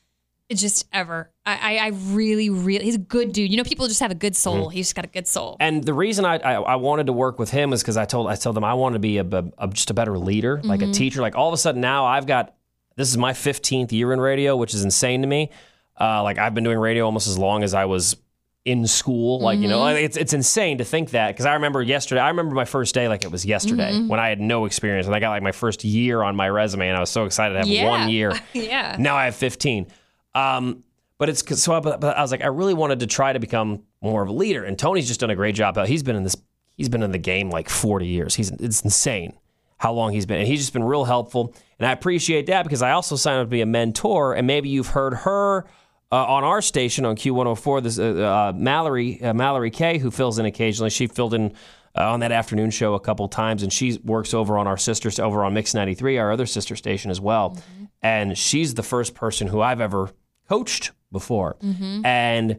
just ever. I, I, I really, really, he's a good dude. You know, people just have a good soul. Mm-hmm. He's just got a good soul. And the reason I, I, I wanted to work with him is because I told I told them I wanted to be a, a- a- just a better leader, like Mm-hmm. a teacher. Like all of a sudden now I've got this is my 15th year in radio, which is insane to me. Uh, like I've been doing radio almost as long as I was in school. Like you know, Mm-hmm. it's it's insane to think that because I remember yesterday. I remember my first day like it was yesterday Mm-hmm. when I had no experience and I got like my first year on my resume and I was so excited to have Yeah. one year. yeah. Now I have 15. Um, but it's so. I, but I was like, I really wanted to try to become more of a leader, and Tony's just done a great job. He's been in this. He's been in the game like 40 years. He's it's insane how long he's been, and he's just been real helpful. And I appreciate that because I also signed up to be a mentor, and maybe you've heard her. Uh, on our station on Q104, this uh, uh, Mallory uh, Mallory Kay, who fills in occasionally. She filled in uh, on that afternoon show a couple times, and she works over on our sister over on Mix 93, our other sister station as well. And she's the first person who I've ever coached before, and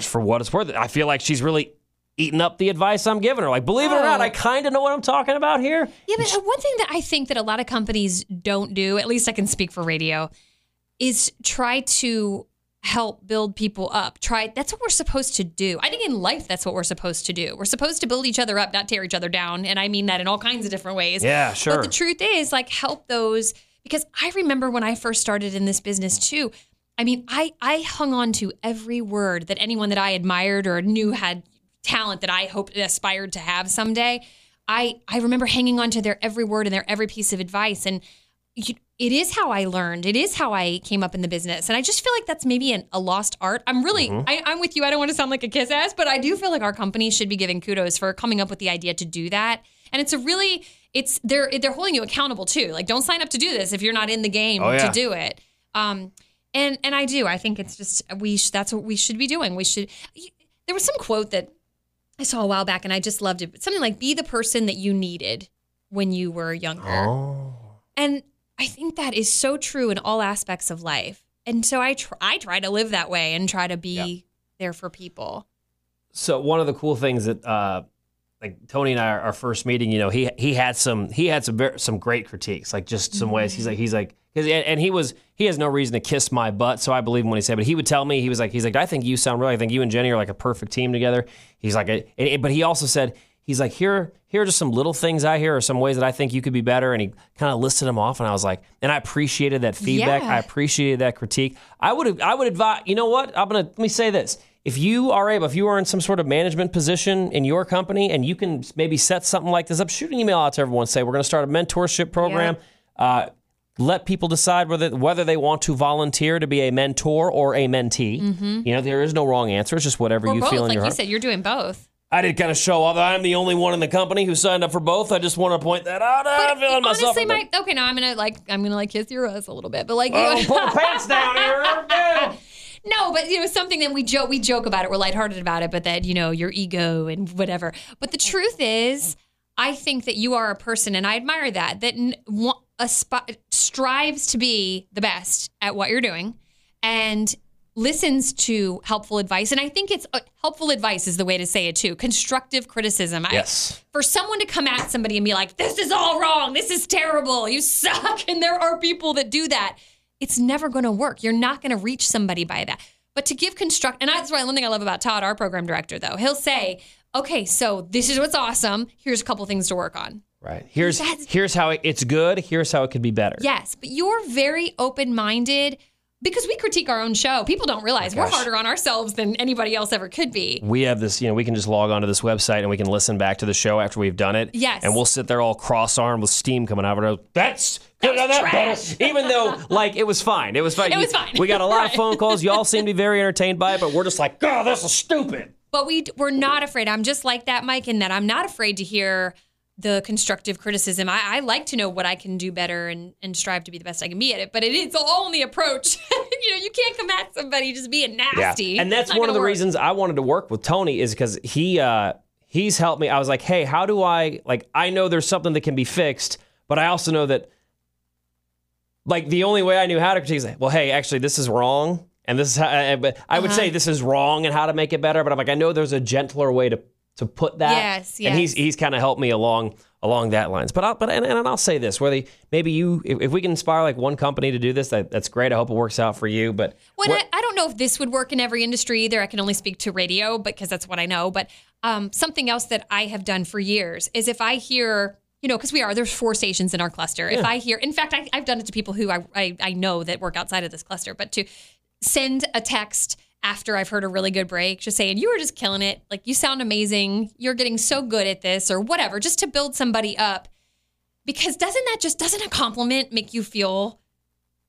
for what it's worth, I feel like she's really eating up the advice I'm giving her. Like, believe it or not, Oh. I kind of know what I'm talking about here. Yeah, but one thing that I think that a lot of companies don't do, at least I can speak for radio, is try to help build people up. Try that's what we're supposed to do. I think in life that's what we're supposed to do. We're supposed to build each other up, not tear each other down. And I mean that in all kinds of different ways. Yeah, sure. But the truth is, like, help those because I remember when I first started in this business too. I mean, I I hung on to every word that anyone that I admired or knew had talent that I hoped aspired to have someday. I I remember hanging on to their every word and their every piece of advice, and you, it is how I learned. It is how I came up in the business, and I just feel like that's maybe an, a lost art. I'm really, I, I'm with you. I don't want to sound like a kiss ass, but I do feel like our company should be giving kudos for coming up with the idea to do that. And it's a really, it's they're they're holding you accountable too. Like, don't sign up to do this if you're not in the game Oh, yeah. to do it. Um, and and I do. I think it's just we. Sh- that's what we should be doing. We should. There was some quote that I saw a while back, and I just loved it. Something like, "Be the person that you needed when you were younger." Oh. And I think that is so true in all aspects of life. And so I try, I try to live that way and try to be there for people. so one of the cool things that uh like Tony and I our first meeting, you know, he he had some he had some ver- some great critiques, like just some ways. He's like he's like and, and he was he has no reason to kiss my butt, so I believe him when he said. But he would tell me he was like he's like I think you sound really. I think you and Jenny are like a perfect team together. He's like, and- but he also said he's like here here are just some little things I hear or some ways that I think you could be better. And he kind of listed them off, and I was like, and I appreciated that feedback. Yeah. I appreciated that critique. I would I would advise. You know what? I'm gonna let me say this. If you are able, if you are in some sort of management position in your company and you can maybe set something like this up, shoot an email out to everyone. Say we're going to start a mentorship program. Uh, let people decide whether whether they want to volunteer to be a mentor or a mentee. You know, there is no wrong answer. It's just whatever Or you both, feel in like your you heart. said, you're doing both. I did kind of show off. I'm the only one in the company who signed up for both. I just want to point that out. I'm feeling myself. Honestly, a my okay, now I'm gonna like I'm gonna like kiss your ass a little bit, but like Oh, pull the pants down here. Yeah. No, but you know something that we joke we joke about it. We're lighthearted about it, but that you know your ego and whatever. But the truth is, I think that you are a person, and I admire that that strives to be the best at what you're doing, and listens to helpful advice. And I think it's uh, helpful advice is the way to say it too. Constructive criticism. I- for someone to come at somebody and be like, this is all wrong, this is terrible, you suck, and there are people that do that, it's never going to work. You're not going to reach somebody by that. But to give construct, and that's why one thing I love about Todd, our program director, though, he'll say, okay, so this is what's awesome. Here's a couple things to work on. Right. Here's That's- here's how it, it's good. Here's how it could be better. Yes, but you're very open minded because we critique our own show. People don't realize we're harder on ourselves than anybody else ever could be. we have this, you know, we can just log onto this website and we can listen back to the show after we've done it. Yes. And we'll sit there all cross-armed with steam coming out of it. That's That that better. Even though, like, it was fine. It was fine. It was fine. We got a lot of phone calls. Y'all seem to be very entertained by it, but we're just like, oh, this is stupid. But we we're not afraid. I'm just like that, Mike, in that I'm not afraid to hear the constructive criticism. I, I like to know what I can do better and, and strive to be the best I can be at it. But it is all in the approach. you know, you can't come at somebody just being nasty. Yeah. And that's one of the work. reasons I wanted to work with Tony is because he uh, he's helped me. I was like, hey, how do I like? I know there's something that can be fixed, but I also know that like the only way I knew how to critique is like, well, hey, actually, this is wrong, and this is how. uh, But I would Uh-huh. say this is wrong and how to make it better. But I'm like, I know there's a gentler way to to put that. Yes, And he's he's kind of helped me along along that lines. But I'll, but and, and I'll say this: whether maybe you, if, if we can inspire like one company to do this, that, that's great. I hope it works out for you. But what- I, I don't know if this would work in every industry either. I can only speak to radio because that's what I know. But um, something else that I have done for years is if I hear, you know, because we are, there's four stations in our cluster. If I hear, in fact, I, I've done it to people who I, I, I know that work outside of this cluster, but to send a text after I've heard a really good break, just saying, you were just killing it. Like, you sound amazing. You're getting so good at this or whatever, just to build somebody up. Because doesn't that just, doesn't a compliment make you feel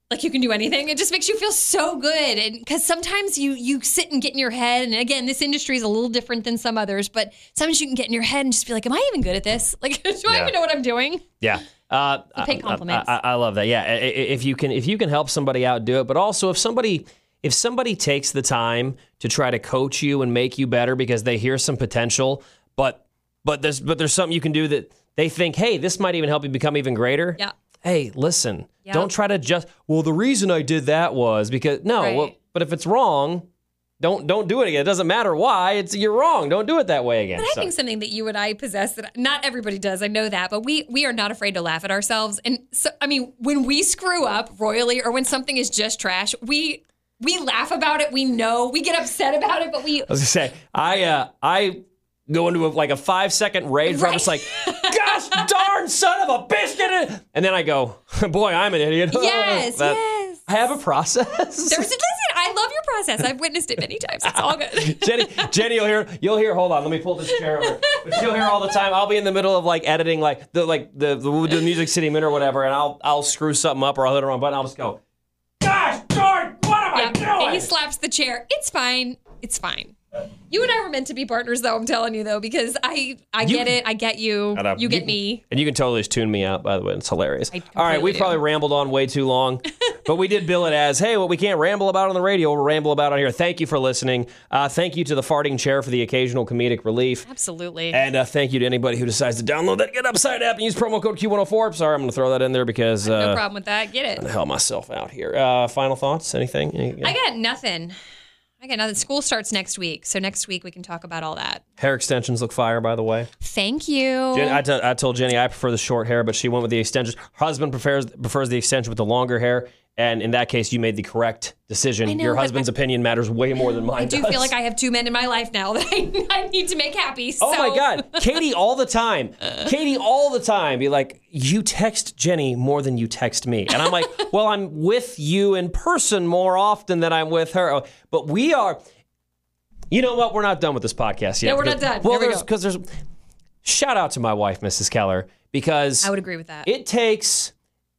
like you can do anything. It just makes you feel so good. And because sometimes you you sit and get in your head, and again, this industry is a little different than some others, but sometimes you can get in your head and just be like, Am I even good at this? Like, do I even know what I'm doing? Yeah. Uh, pay I- compliments. I, I, love that. Yeah. If you can, if you can help somebody out, do it. But also, if somebody, if somebody takes the time to try to coach you and make you better because they hear some potential, but but there's but there's something you can do that they think, hey, this might even help you become even greater. Yeah. Hey, listen. Yeah. Don't try to just. Well, the reason I did that was because no. Right. Well, but if it's wrong. Don't don't do it again. It doesn't matter why. It's you're wrong. Don't do it that way again. But I So- think something that you and I possess that not everybody does. I know that, but we we are not afraid to laugh at ourselves. And so, I mean, when we screw up royally, or when something is just trash, we we laugh about it. We know we get upset about it, but we I was gonna say, I uh, I go into a, like a five second rage where I'm just like, gosh darn son of a bitch, did it!" and then I go, boy, I'm an idiot. yes, That- yes. I have a process. There's a listen. I love your process. I've witnessed it many times. It's all good. Jenny, Jenny, you'll hear, you'll hear. Hold on, let me pull this chair over. But you'll hear all the time. I'll be in the middle of like editing, like the like the the, the Music City Minute or whatever, and I'll I'll screw something up or I'll hit the wrong button. I'll just go, gosh darn, what am I Yeah. doing? And he slaps the chair. It's fine. It's fine. You and I were meant to be partners, though. I'm telling you, though, because I I You- get it. I get you. I know. You get You- me. And you can totally just tune me out, by the way. It's hilarious. I All right, we do. probably rambled on way too long, but we did bill it as, hey, what we can't ramble about on the radio, we'll ramble about on here. Thank you for listening. Uh, thank you to the farting chair for the occasional comedic relief. Absolutely. And uh, thank you to anybody who decides to download that Get Upside app and use promo code Q104. Sorry, I'm going to throw that in there because no uh, problem with that. Get it. I hell myself out here. Uh, final thoughts? Anything? Any- I got nothing. I got nothing. School starts next week, so next week we can talk about all that. Hair extensions look fire, by the way. Thank you. Jen, I, t- I told Jenny I prefer the short hair, but she went with the extensions. Her husband prefers prefers the extension with the longer hair, and in that case, you made the correct decision. know, Your husband's opinion matters way more than mine I do does. feel like I have two men in my life now that I, I need to make happy. Oh so- my God, Katie, all the time, Katie, all the time, be like, you text Jenny more than you text me, and I'm like, well, I'm with you in person more often than I'm with her, oh, but we are. You know what? We're not done with this podcast yet. No, we're not done. Well, Here there's because there's. Shout out to my wife, Mrs. Keller, because I would agree with that. it takes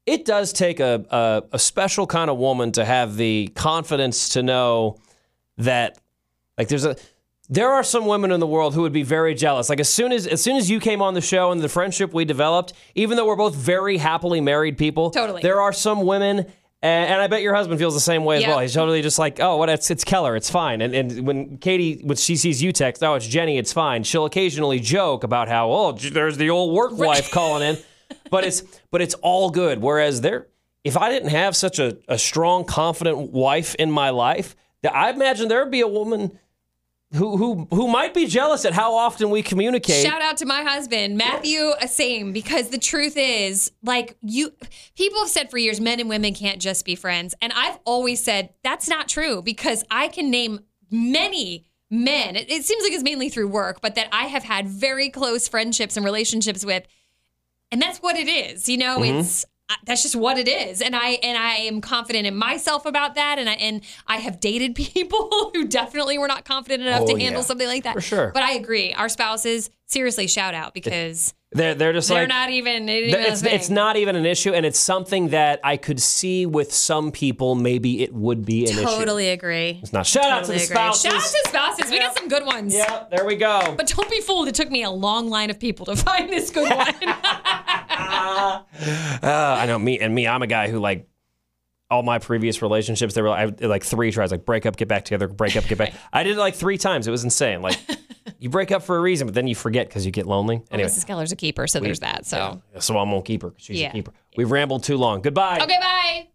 it does take a, a a special kind of woman to have the confidence to know that like there's a there are some women in the world who would be very jealous. Like as soon as as soon as you came on the show and the friendship we developed, even though we're both very happily married people, Totally. there are some women. And, and I bet your husband feels the same way as Yeah. well. He's totally just like, oh, what? It's, it's Keller. It's fine. And, and when Katie, when she sees you text, oh, it's Jenny. It's fine. She'll occasionally joke about how, oh, there's the old work wife calling in, but it's but it's all good. Whereas there, if I didn't have such a, a strong, confident wife in my life, I imagine there would be a woman who who who might be jealous at how often we communicate. Shout out to my husband, Matthew, uh, same, because the truth is, like, you people have said for years, men and women can't just be friends. And I've always said that's not true because I can name many men. It seems like it's mainly through work, but that I have had very close friendships and relationships with. And that's what it is. You know, mm-hmm. it's. That's just what it is, and I and I am confident in myself about that, and I and I have dated people who definitely were not confident enough Oh, to handle yeah. something like that. For sure. But I agree. Our spouses, seriously, shout out because They're they're just they're like not even. It even it's, it's not even an issue, and it's something that I could see with some people. Maybe it would be an issue. Totally agree. It's not. Shout out to the agree. spouses. Shout out to spouses. We got some good ones. yeah, there we go. But don't be fooled. It took me a long line of people to find this good one. Uh, I know me and me. I'm a guy who like all my previous relationships. They were I, like three tries, like break up, get back together, break up, get back. I did it like three times. It was insane. Like you break up for a reason, but then you forget because you get lonely. Anyway, Mrs. Keller's a keeper, so there's that. So so I won't keep her. She's Yeah. a keeper. We've rambled too long. Goodbye. okay, bye.